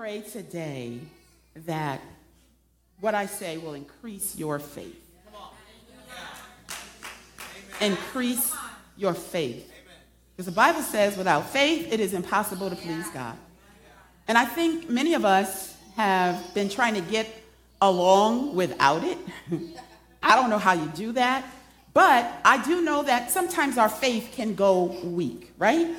pray today that what I say will increase your faith. Increase your faith. Because the Bible says without faith, it is impossible to please God. And I think many of us have been trying to get along without it. I don't know how you do that, but I do know that sometimes our faith can go weak, right?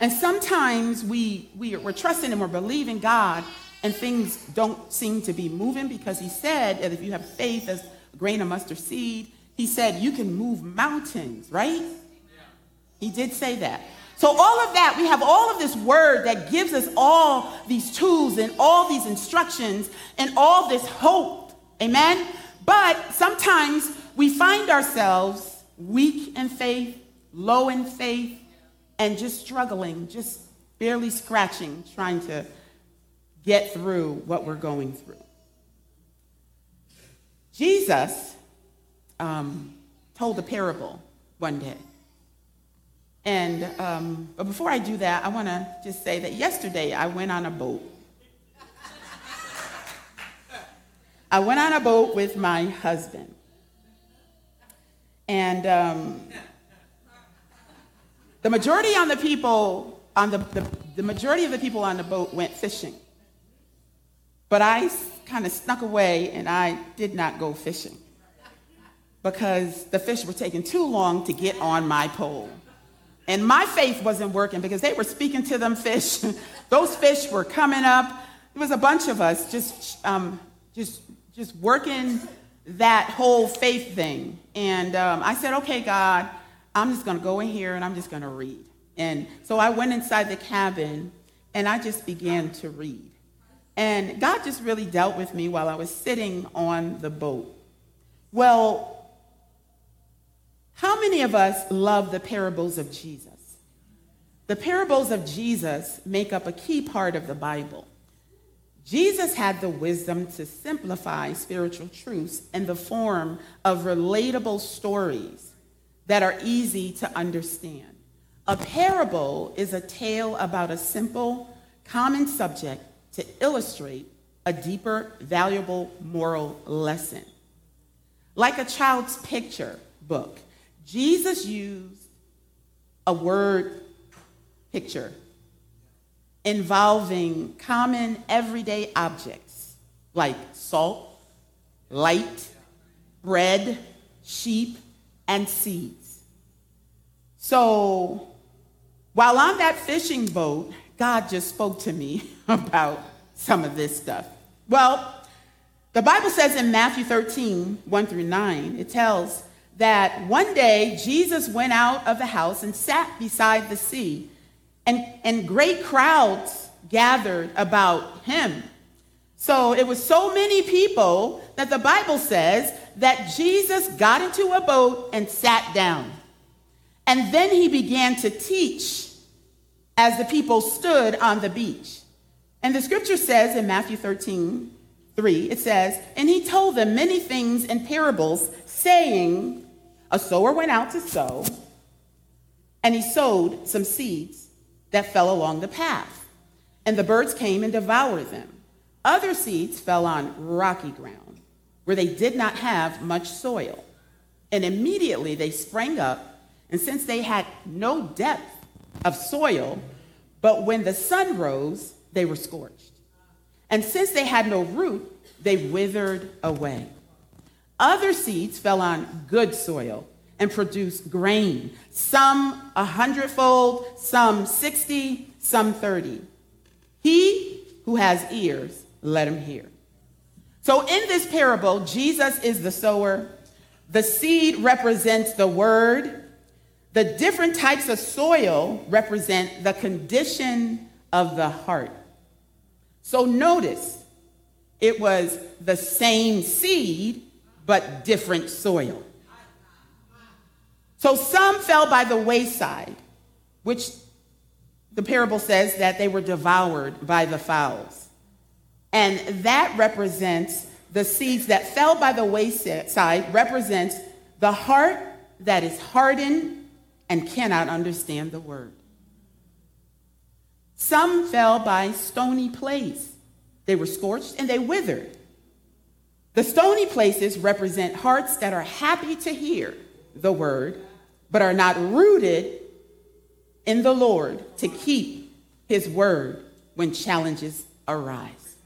And sometimes we, we, we're trusting and we're believing God, and things don't seem to be moving because He said that if you have faith as a grain of mustard seed, He said you can move mountains, right? He did say that. So, all of that, we have all of this word that gives us all these tools and all these instructions and all this hope. Amen? But sometimes we find ourselves weak in faith, low in faith, and just struggling, just barely scratching, trying to get through what we're going through. Jesus um, told a parable one day. And um, but before I do that, I want to just say that yesterday I went on a boat. I went on a boat with my husband. And um, the majority on the people on the, the, the majority of the people on the boat went fishing. But I kind of snuck away and I did not go fishing because the fish were taking too long to get on my pole. And my faith wasn't working because they were speaking to them fish. Those fish were coming up. It was a bunch of us just, um, just, just working that whole faith thing. And um, I said, okay, God, I'm just going to go in here and I'm just going to read. And so I went inside the cabin and I just began to read. And God just really dealt with me while I was sitting on the boat. Well, how many of us love the parables of Jesus? The parables of Jesus make up a key part of the Bible. Jesus had the wisdom to simplify spiritual truths in the form of relatable stories that are easy to understand. A parable is a tale about a simple, common subject to illustrate a deeper, valuable moral lesson. Like a child's picture book, Jesus used a word picture involving common everyday objects like salt, light, bread, sheep, and seed. So while on that fishing boat, God just spoke to me about some of this stuff. Well, the Bible says in Matthew 13, 1 through 9, it tells that one day Jesus went out of the house and sat beside the sea, and, and great crowds gathered about him. So it was so many people that the Bible says that Jesus got into a boat and sat down. And then he began to teach as the people stood on the beach. And the scripture says in Matthew 13, 3, it says, And he told them many things in parables, saying, A sower went out to sow, and he sowed some seeds that fell along the path. And the birds came and devoured them. Other seeds fell on rocky ground, where they did not have much soil. And immediately they sprang up and since they had no depth of soil, but when the sun rose, they were scorched. And since they had no root, they withered away. Other seeds fell on good soil and produced grain, some a hundredfold, some 60, some 30. He who has ears, let him hear. So in this parable, Jesus is the sower. The seed represents the word, the different types of soil represent the condition of the heart. So notice, it was the same seed, but different soil. So some fell by the wayside, which the parable says that they were devoured by the fowls. And that represents the seeds that fell by the wayside, represents the heart that is hardened and cannot understand the word. Some fell by stony place. They were scorched and they withered. The stony places represent hearts that are happy to hear the word, but are not rooted in the Lord to keep his word when challenges arise.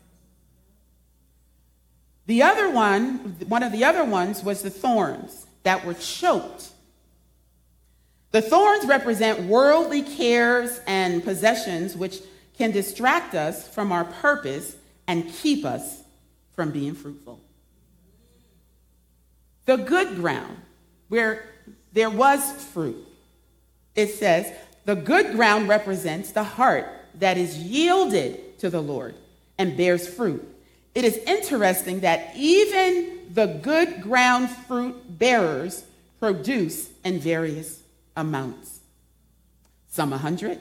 The other one, one of the other ones was the thorns that were choked. The thorns represent worldly cares and possessions which can distract us from our purpose and keep us from being fruitful. The good ground, where there was fruit, it says, the good ground represents the heart that is yielded to the Lord and bears fruit. It is interesting that even the good ground fruit bearers produce in various amounts some 100,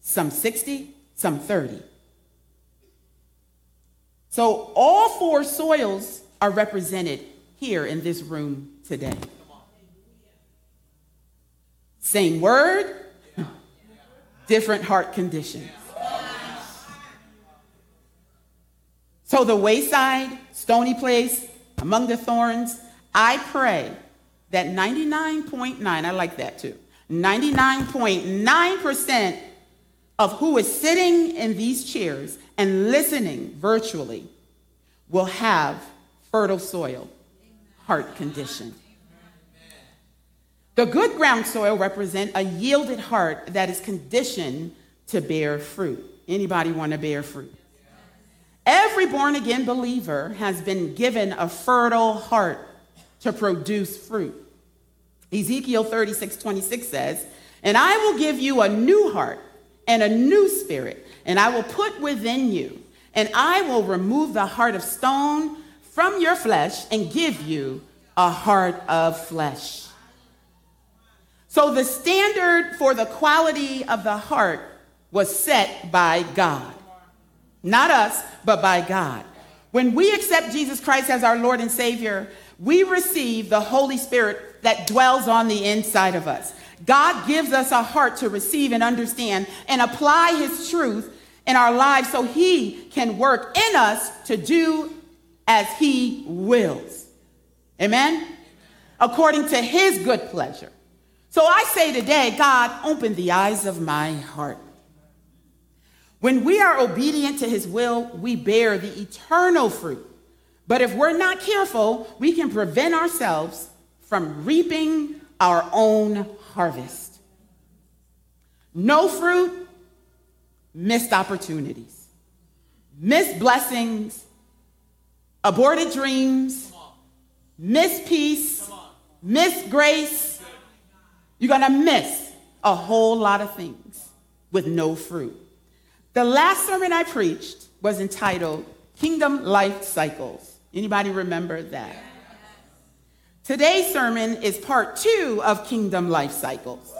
some 60, some 30. So all four soils are represented here in this room today. Same word, different heart conditions. So the wayside, stony place, among the thorns, I pray that 99.9, I like that too, 99.9% of who is sitting in these chairs and listening virtually will have fertile soil, heart condition. The good ground soil represent a yielded heart that is conditioned to bear fruit. Anybody want to bear fruit? Every born again believer has been given a fertile heart to produce fruit. Ezekiel 36 26 says, And I will give you a new heart and a new spirit, and I will put within you, and I will remove the heart of stone from your flesh and give you a heart of flesh. So the standard for the quality of the heart was set by God. Not us, but by God. When we accept Jesus Christ as our Lord and Savior, we receive the Holy Spirit that dwells on the inside of us. God gives us a heart to receive and understand and apply His truth in our lives so He can work in us to do as He wills. Amen? According to His good pleasure. So I say today, God, open the eyes of my heart. When we are obedient to His will, we bear the eternal fruit. But if we're not careful, we can prevent ourselves from reaping our own harvest. No fruit, missed opportunities, missed blessings, aborted dreams, missed peace, missed grace. You're going to miss a whole lot of things with no fruit. The last sermon I preached was entitled Kingdom Life Cycles. Anybody remember that? Today's sermon is part two of Kingdom Life Cycles.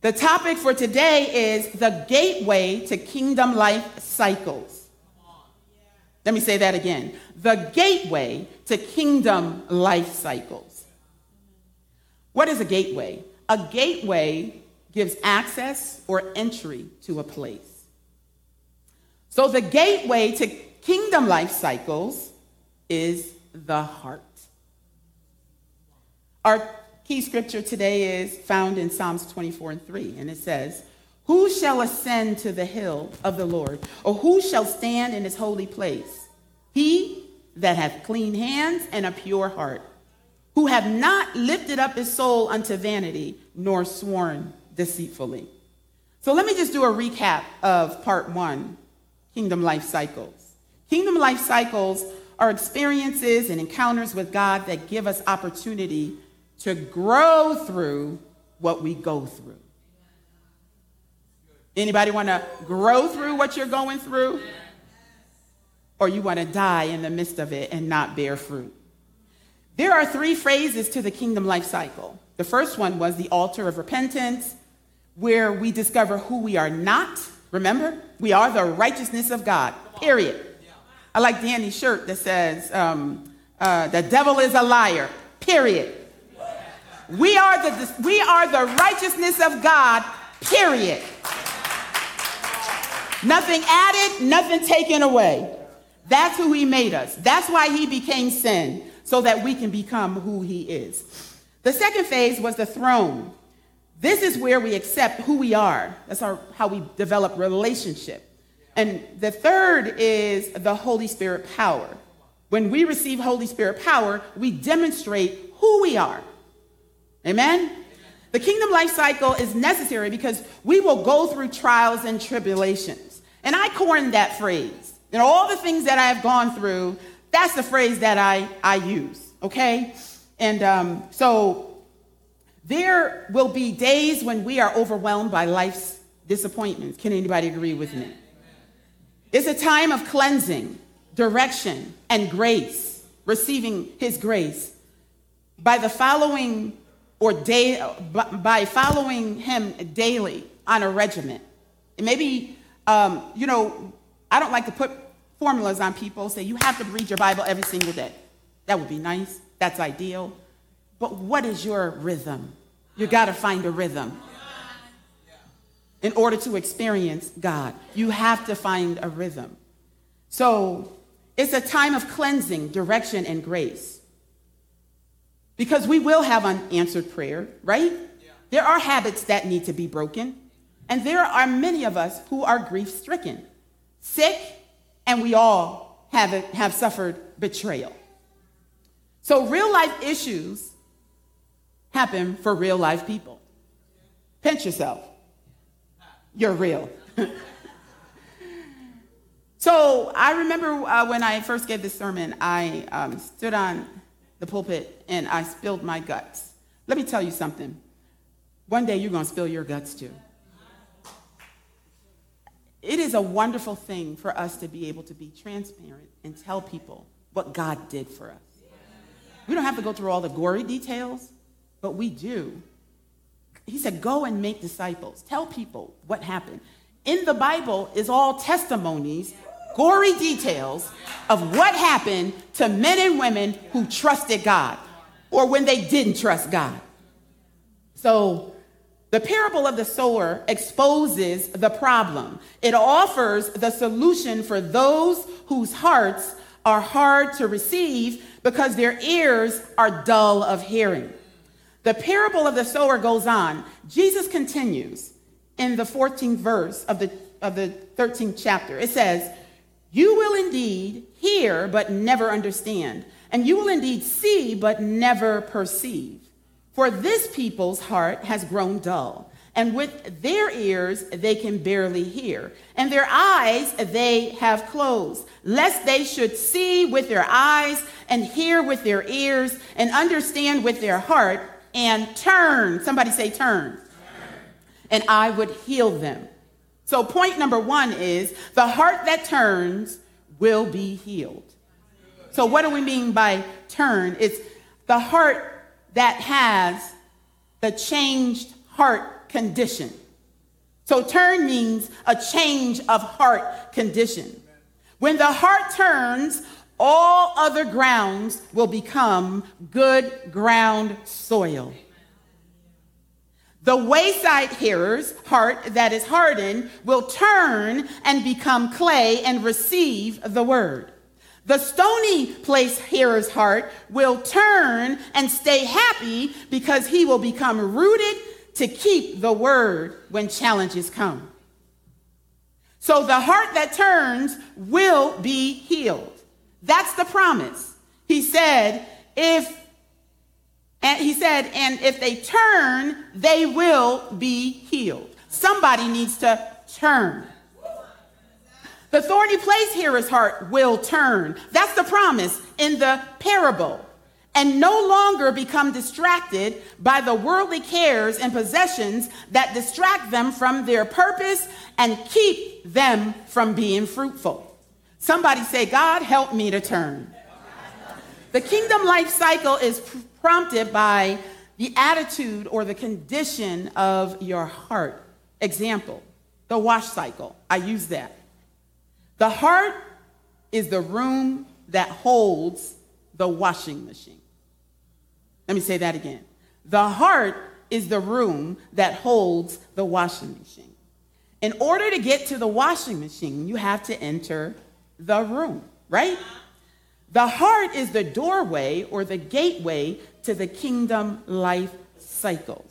The topic for today is the gateway to Kingdom Life Cycles. Let me say that again the gateway to Kingdom Life Cycles. What is a gateway? A gateway gives access or entry to a place. So the gateway to Kingdom Life Cycles is the heart. Our key scripture today is found in Psalms 24 and 3, and it says, Who shall ascend to the hill of the Lord, or who shall stand in his holy place? He that hath clean hands and a pure heart, who have not lifted up his soul unto vanity, nor sworn deceitfully. So let me just do a recap of part one Kingdom Life Cycles. Kingdom Life Cycles are experiences and encounters with God that give us opportunity to grow through what we go through. Anybody want to grow through what you're going through? Or you want to die in the midst of it and not bear fruit? There are three phases to the kingdom life cycle. The first one was the altar of repentance, where we discover who we are not. Remember, we are the righteousness of God, period. I like Danny's shirt that says, um, uh, the devil is a liar, period. We are the, we are the righteousness of God, period. Nothing added, nothing taken away. That's who he made us. That's why he became sin, so that we can become who he is. The second phase was the throne. This is where we accept who we are. That's our, how we develop relationship. And the third is the Holy Spirit power. When we receive Holy Spirit power, we demonstrate who we are. Amen? The kingdom life cycle is necessary because we will go through trials and tribulations. And I coined that phrase. Know, all the things that I've gone through, that's the phrase that I, I use, okay? And um, so there will be days when we are overwhelmed by life's disappointments. Can anybody agree with me? It's a time of cleansing, direction, and grace, receiving His grace. By the following or day, by following Him daily on a regiment. And maybe, um, you know, I don't like to put formulas on people, say you have to read your Bible every single day. That would be nice. That's ideal. But what is your rhythm? You got to find a rhythm. In order to experience God, you have to find a rhythm. So it's a time of cleansing, direction, and grace. Because we will have unanswered prayer, right? Yeah. There are habits that need to be broken. And there are many of us who are grief stricken, sick, and we all have, it, have suffered betrayal. So, real life issues happen for real life people. Pinch yourself. You're real. so, I remember uh, when I first gave this sermon, I um, stood on the pulpit and I spilled my guts. Let me tell you something. One day you're going to spill your guts too. It is a wonderful thing for us to be able to be transparent and tell people what God did for us. We don't have to go through all the gory details, but we do. He said, Go and make disciples. Tell people what happened. In the Bible is all testimonies, gory details of what happened to men and women who trusted God or when they didn't trust God. So, the parable of the sower exposes the problem. It offers the solution for those whose hearts are hard to receive because their ears are dull of hearing. The parable of the sower goes on. Jesus continues in the 14th verse of the, of the 13th chapter. It says, You will indeed hear, but never understand, and you will indeed see, but never perceive. For this people's heart has grown dull, and with their ears they can barely hear, and their eyes they have closed, lest they should see with their eyes, and hear with their ears, and understand with their heart, and turn. Somebody say, turn. turn. And I would heal them. So, point number one is the heart that turns will be healed. So, what do we mean by turn? It's the heart that has the changed heart condition. So, turn means a change of heart condition. When the heart turns, all other grounds will become good ground soil. The wayside hearer's heart that is hardened will turn and become clay and receive the word. The stony place hearer's heart will turn and stay happy because he will become rooted to keep the word when challenges come. So the heart that turns will be healed. That's the promise. He said, if and he said, and if they turn, they will be healed. Somebody needs to turn. The thorny place hearer's heart will turn. That's the promise in the parable. And no longer become distracted by the worldly cares and possessions that distract them from their purpose and keep them from being fruitful. Somebody say, God, help me to turn. The kingdom life cycle is prompted by the attitude or the condition of your heart. Example, the wash cycle. I use that. The heart is the room that holds the washing machine. Let me say that again. The heart is the room that holds the washing machine. In order to get to the washing machine, you have to enter the room, right? The heart is the doorway or the gateway to the kingdom life cycles.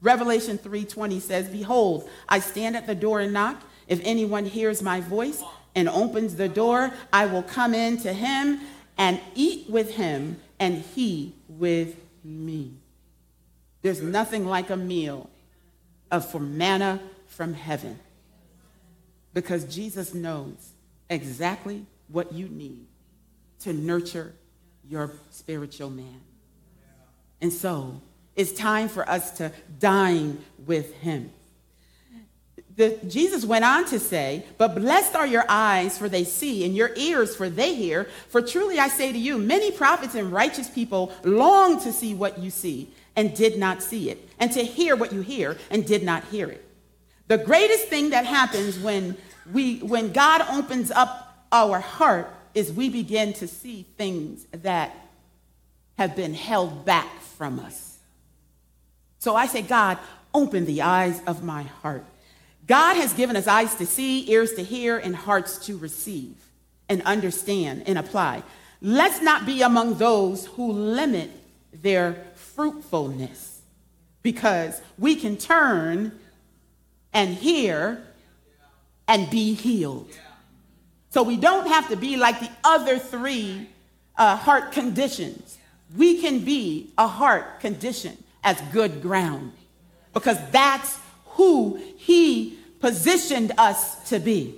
Revelation 3:20 says, "Behold, I stand at the door and knock. If anyone hears my voice and opens the door, I will come in to him and eat with him and he with me." There's nothing like a meal of for manna from heaven because Jesus knows exactly what you need to nurture your spiritual man. And so it's time for us to dine with him. The, Jesus went on to say, But blessed are your eyes, for they see, and your ears, for they hear. For truly I say to you, many prophets and righteous people long to see what you see and did not see it, and to hear what you hear and did not hear it. The greatest thing that happens when, we, when God opens up our heart is we begin to see things that have been held back from us. So I say, God, open the eyes of my heart. God has given us eyes to see, ears to hear, and hearts to receive and understand and apply. Let's not be among those who limit their fruitfulness because we can turn and hear and be healed. So we don't have to be like the other three uh, heart conditions. We can be a heart condition as good ground because that's who he positioned us to be.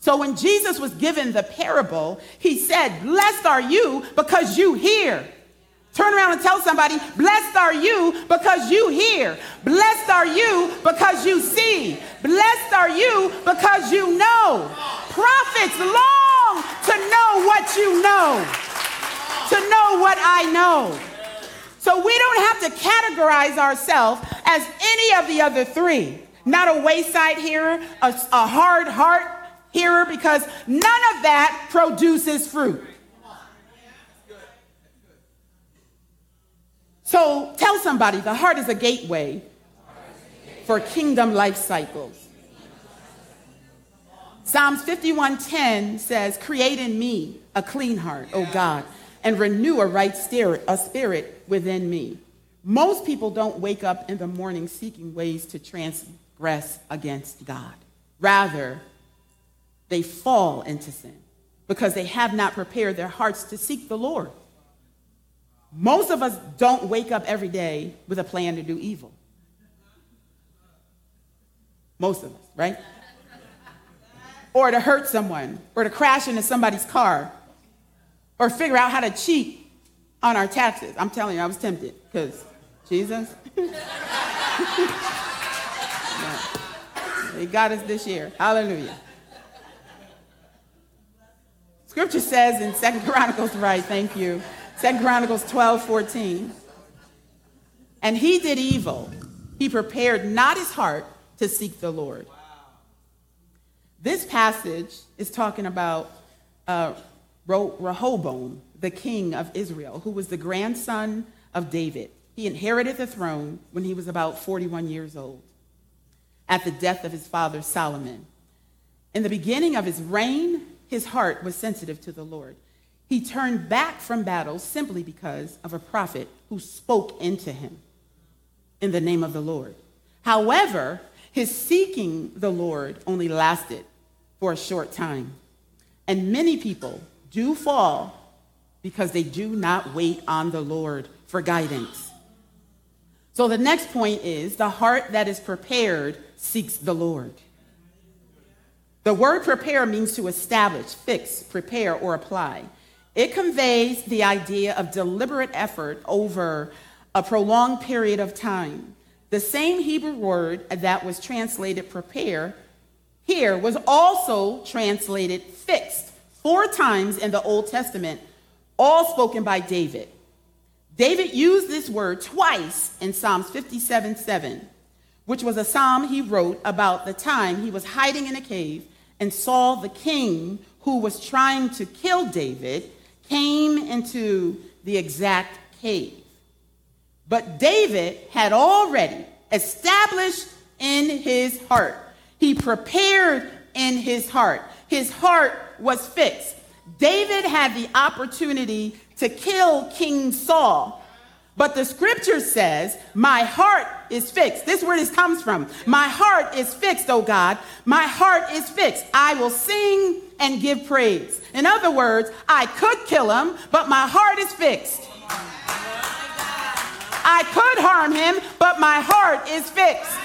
So when Jesus was given the parable, he said, Blessed are you because you hear. Turn around and tell somebody, blessed are you because you hear. Blessed are you because you see. Blessed are you because you know. Prophets long to know what you know, to know what I know. So we don't have to categorize ourselves as any of the other three. Not a wayside hearer, a, a hard heart hearer, because none of that produces fruit. So tell somebody the heart is a gateway for kingdom life cycles. Psalms 51:10 says, "Create in me a clean heart, O God, and renew a right spirit, a spirit within me." Most people don't wake up in the morning seeking ways to transgress against God. Rather, they fall into sin because they have not prepared their hearts to seek the Lord. Most of us don't wake up every day with a plan to do evil. Most of us, right? Or to hurt someone, or to crash into somebody's car, or figure out how to cheat on our taxes. I'm telling you, I was tempted because Jesus. he got us this year. Hallelujah. Scripture says in Second Chronicles, right, thank you. Second Chronicles 12, 14. And he did evil. He prepared not his heart to seek the Lord. This passage is talking about uh, Rehoboam, the king of Israel, who was the grandson of David. He inherited the throne when he was about 41 years old at the death of his father Solomon. In the beginning of his reign, his heart was sensitive to the Lord. He turned back from battle simply because of a prophet who spoke into him in the name of the Lord. However, his seeking the Lord only lasted for a short time. And many people do fall because they do not wait on the Lord for guidance. So the next point is the heart that is prepared seeks the Lord. The word prepare means to establish, fix, prepare, or apply. It conveys the idea of deliberate effort over a prolonged period of time. The same Hebrew word that was translated prepare here was also translated fixed four times in the Old Testament, all spoken by David. David used this word twice in Psalms 57 7, which was a psalm he wrote about the time he was hiding in a cave and Saul, the king who was trying to kill David, came into the exact cave. But David had already established in his heart He prepared in his heart. His heart was fixed. David had the opportunity to kill King Saul. But the scripture says, My heart is fixed. This is comes from. My heart is fixed, oh God. My heart is fixed. I will sing and give praise. In other words, I could kill him, but my heart is fixed. I could harm him, but my heart is fixed.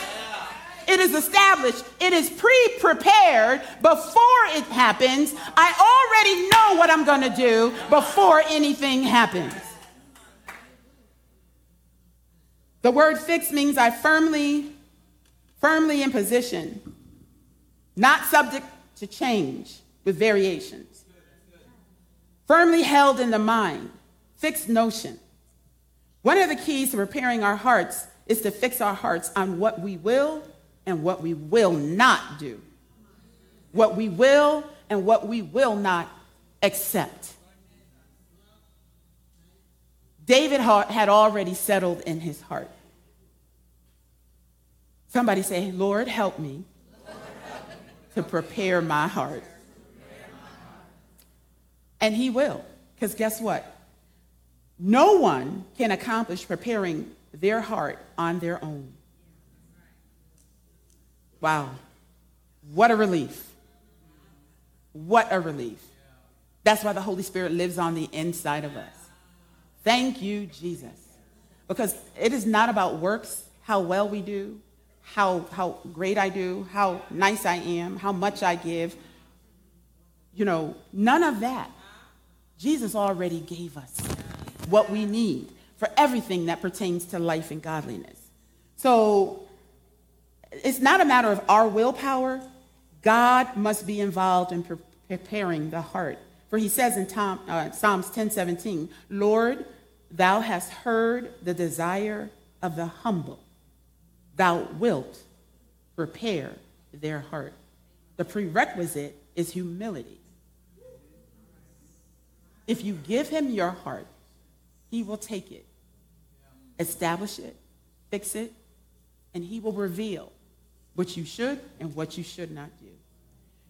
It is established. It is pre prepared before it happens. I already know what I'm going to do before anything happens. The word fixed means I firmly, firmly in position, not subject to change with variations. Firmly held in the mind, fixed notion. One of the keys to preparing our hearts is to fix our hearts on what we will and what we will not do. What we will and what we will not accept. David had already settled in his heart. Somebody say, Lord, help me to prepare my heart. And he will, because guess what? No one can accomplish preparing their heart on their own. Wow. What a relief. What a relief. That's why the Holy Spirit lives on the inside of us. Thank you, Jesus. Because it is not about works, how well we do, how, how great I do, how nice I am, how much I give. You know, none of that. Jesus already gave us what we need for everything that pertains to life and godliness. So it's not a matter of our willpower. God must be involved in pre- preparing the heart. For he says in Tom, uh, Psalms 10 17, Lord, thou hast heard the desire of the humble. Thou wilt prepare their heart. The prerequisite is humility. If you give him your heart, he will take it, establish it, fix it, and he will reveal what you should and what you should not do.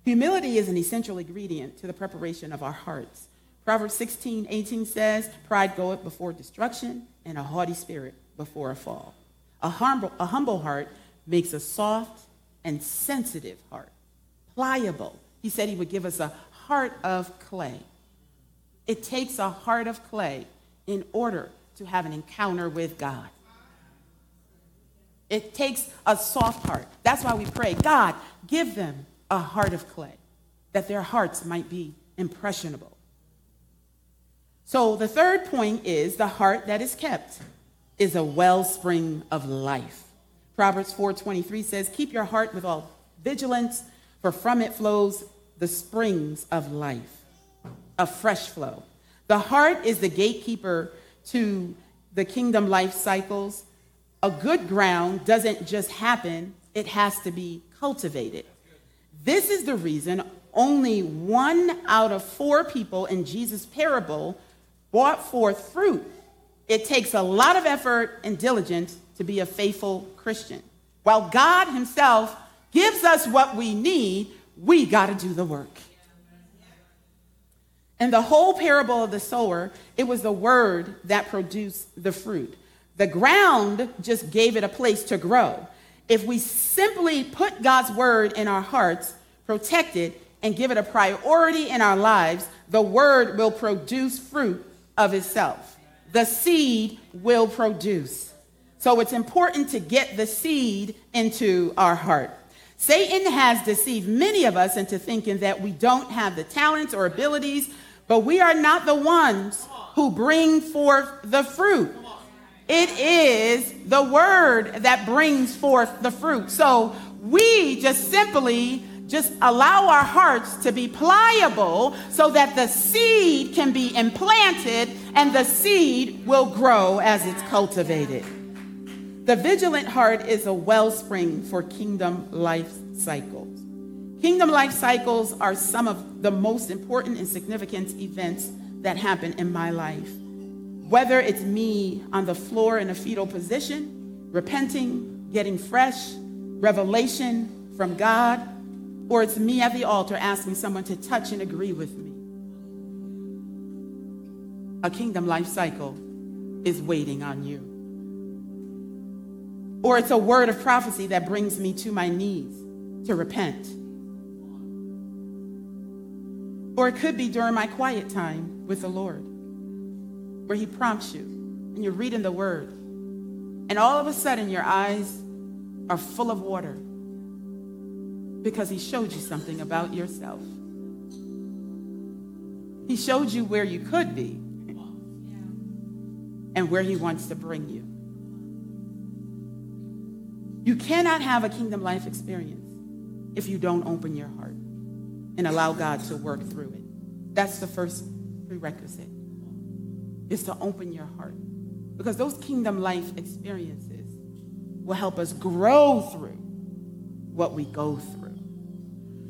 Humility is an essential ingredient to the preparation of our hearts. Proverbs 16, 18 says, Pride goeth before destruction, and a haughty spirit before a fall. A humble, a humble heart makes a soft and sensitive heart, pliable. He said he would give us a heart of clay. It takes a heart of clay in order to have an encounter with God. It takes a soft heart. That's why we pray, God, give them a heart of clay, that their hearts might be impressionable. So the third point is the heart that is kept is a wellspring of life. Proverbs 4:23 says, "Keep your heart with all vigilance, for from it flows the springs of life, a fresh flow." The heart is the gatekeeper to the kingdom life cycles. A good ground doesn't just happen, it has to be cultivated. This is the reason only one out of four people in Jesus' parable brought forth fruit. It takes a lot of effort and diligence to be a faithful Christian. While God Himself gives us what we need, we got to do the work. In the whole parable of the sower, it was the word that produced the fruit. The ground just gave it a place to grow. If we simply put God's word in our hearts, protect it, and give it a priority in our lives, the word will produce fruit of itself. The seed will produce. So it's important to get the seed into our heart. Satan has deceived many of us into thinking that we don't have the talents or abilities, but we are not the ones who bring forth the fruit. It is the word that brings forth the fruit. So we just simply just allow our hearts to be pliable so that the seed can be implanted and the seed will grow as it's cultivated. The vigilant heart is a wellspring for kingdom life cycles. Kingdom life cycles are some of the most important and significant events that happen in my life. Whether it's me on the floor in a fetal position, repenting, getting fresh, revelation, from God or it's me at the altar asking someone to touch and agree with me. A kingdom life cycle is waiting on you. Or it's a word of prophecy that brings me to my knees to repent. Or it could be during my quiet time with the Lord, where He prompts you and you're reading the Word, and all of a sudden your eyes are full of water because He showed you something about yourself. He showed you where you could be and where He wants to bring you. You cannot have a kingdom life experience if you don't open your heart and allow God to work through it. That's the first prerequisite, is to open your heart. Because those kingdom life experiences will help us grow through what we go through.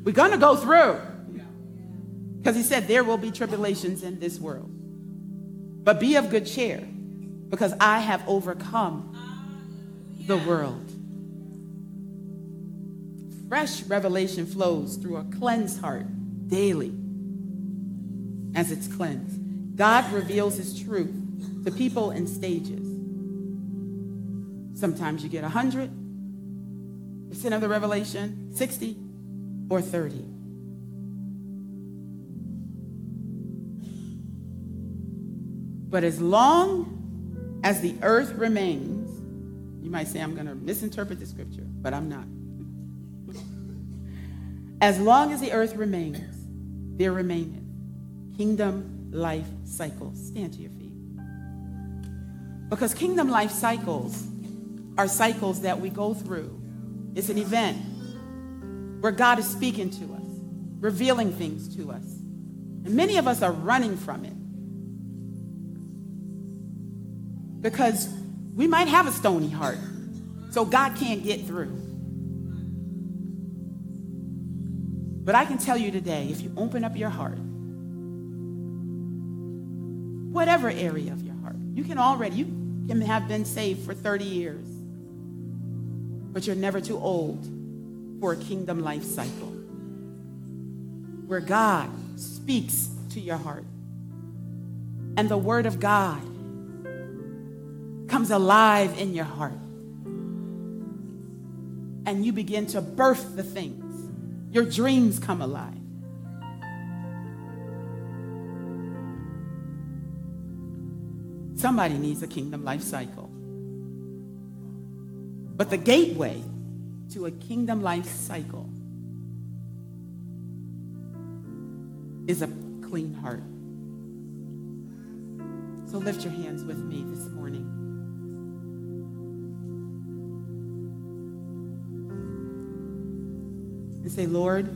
We're going to go through. Because he said there will be tribulations in this world. But be of good cheer, because I have overcome the world. Fresh revelation flows through a cleansed heart daily as it's cleansed. God reveals his truth to people in stages. Sometimes you get 100% of the revelation, 60 or 30. But as long as the earth remains, you might say, I'm going to misinterpret the scripture, but I'm not. As long as the earth remains, there remaineth kingdom life cycles. Stand to your feet. Because kingdom life cycles are cycles that we go through. It's an event where God is speaking to us, revealing things to us. And many of us are running from it. Because we might have a stony heart, so God can't get through. But I can tell you today if you open up your heart, whatever area of your heart, you can already, you can have been saved for 30 years, but you're never too old for a kingdom life cycle where God speaks to your heart and the word of God comes alive in your heart. And you begin to birth the things. Your dreams come alive. Somebody needs a kingdom life cycle. But the gateway to a kingdom life cycle is a clean heart. So lift your hands with me this morning. and say, Lord,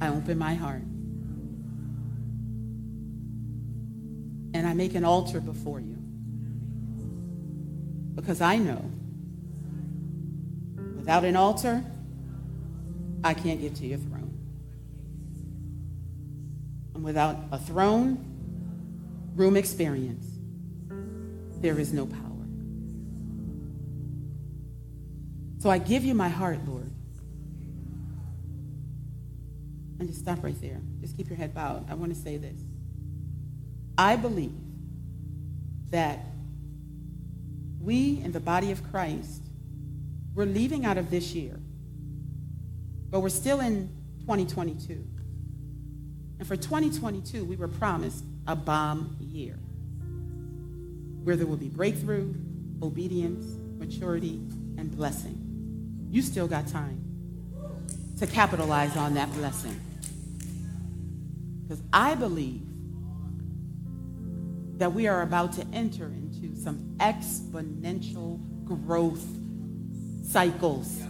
I open my heart. And I make an altar before you. Because I know without an altar, I can't get to your throne. And without a throne, room experience, there is no power. So I give you my heart, Lord. And just stop right there. Just keep your head bowed. I want to say this. I believe that we in the body of Christ, we're leaving out of this year, but we're still in 2022. And for 2022, we were promised a bomb year where there will be breakthrough, obedience, maturity, and blessing. You still got time to capitalize on that blessing. Because I believe that we are about to enter into some exponential growth cycles.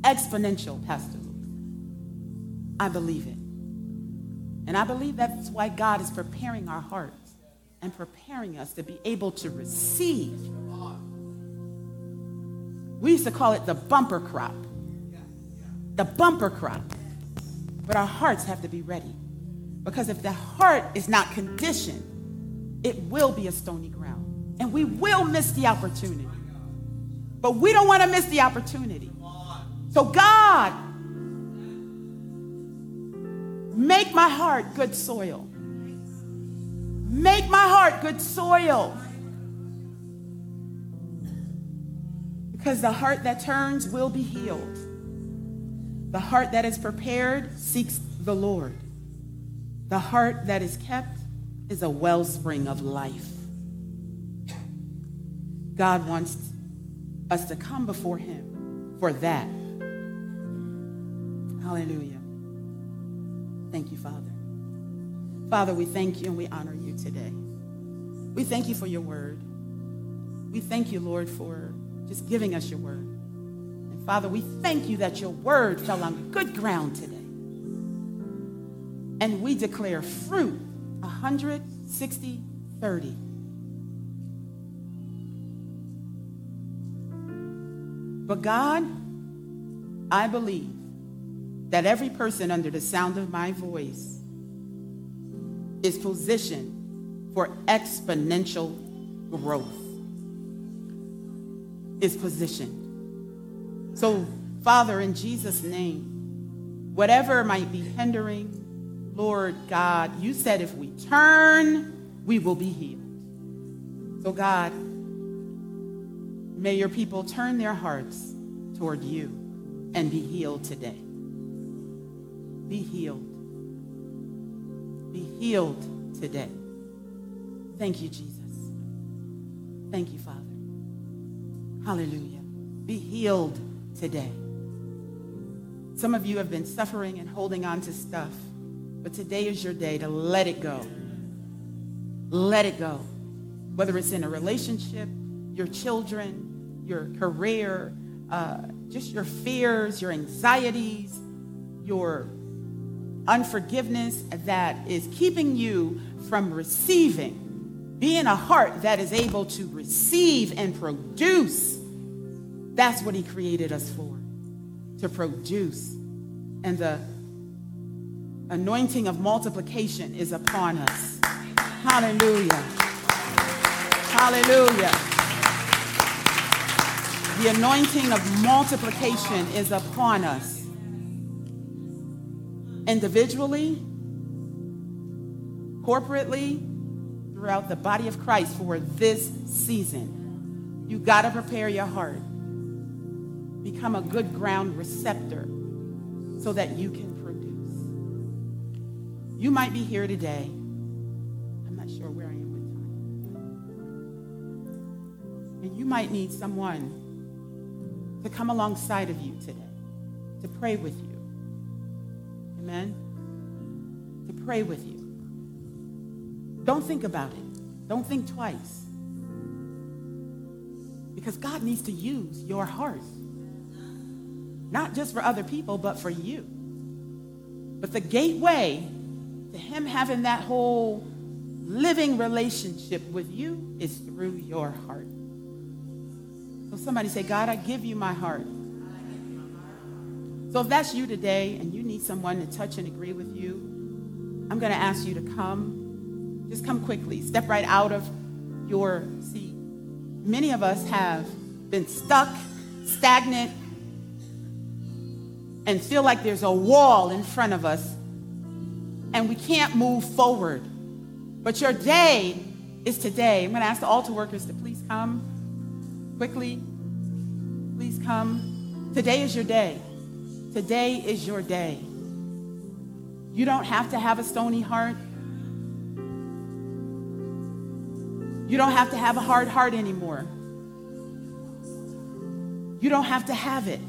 Exponential, Pastor Luke. I believe it. And I believe that's why God is preparing our hearts and preparing us to be able to receive. We used to call it the bumper crop. The bumper crop. But our hearts have to be ready. Because if the heart is not conditioned, it will be a stony ground. And we will miss the opportunity. But we don't want to miss the opportunity. So, God, make my heart good soil. Make my heart good soil. Because the heart that turns will be healed. The heart that is prepared seeks the Lord. The heart that is kept is a wellspring of life. God wants us to come before Him for that. Hallelujah. Thank you, Father. Father, we thank you and we honor you today. We thank you for your word. We thank you, Lord, for just giving us your word. And Father, we thank you that your word fell on good ground today. And we declare fruit 160, 30. But God, I believe that every person under the sound of my voice is positioned for exponential growth. Is positioned. So, Father, in Jesus' name, whatever might be hindering, Lord God, you said if we turn, we will be healed. So, God, may your people turn their hearts toward you and be healed today. Be healed. Be healed today. Thank you, Jesus. Thank you, Father. Hallelujah. Be healed today. Some of you have been suffering and holding on to stuff, but today is your day to let it go. Let it go. Whether it's in a relationship, your children, your career, uh, just your fears, your anxieties, your unforgiveness that is keeping you from receiving, being a heart that is able to receive and produce. That's what He created us for, to produce. And the anointing of multiplication is upon us. Hallelujah. Hallelujah. The anointing of multiplication is upon us individually, corporately, throughout the body of Christ for this season. You got to prepare your heart. Become a good ground receptor so that you can. You might be here today. I'm not sure where I am with time. And you might need someone to come alongside of you today to pray with you Amen? To pray with you. Don't think about it. Don't think twice. Because God needs to use your heart. Not just for other people, but for you. But the gateway to Him having that whole living relationship with you is through your heart. So somebody say, God, I give you my heart. So if that's you today and you need someone to touch and agree with you, I'm going to ask you to come. Just come quickly. Step right out of your seat. Many of us have been stuck, stagnant, and feel like there's a wall in front of us and we can't move forward. But your day is today. I'm going to ask the altar workers to please come quickly. Please come. Today is your day. Today is your day. You don't have to have a stony heart. You don't have to have a hard heart anymore. You don't have to have it.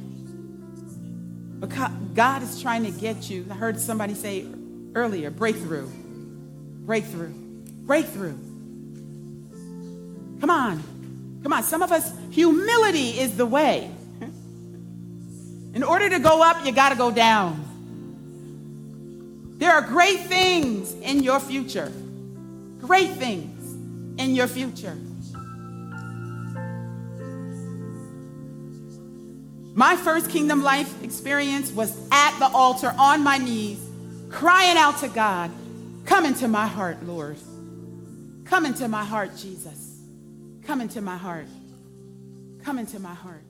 But God is trying to get you. I heard somebody say earlier breakthrough, breakthrough, breakthrough. Come on. Come on. Some of us, humility is the way. In order to go up, you got to go down. There are great things in your future. Great things in your future. My first kingdom life experience was at the altar on my knees, crying out to God, Come into my heart, Lord. Come into my heart, Jesus. Come into my heart. Come into my heart.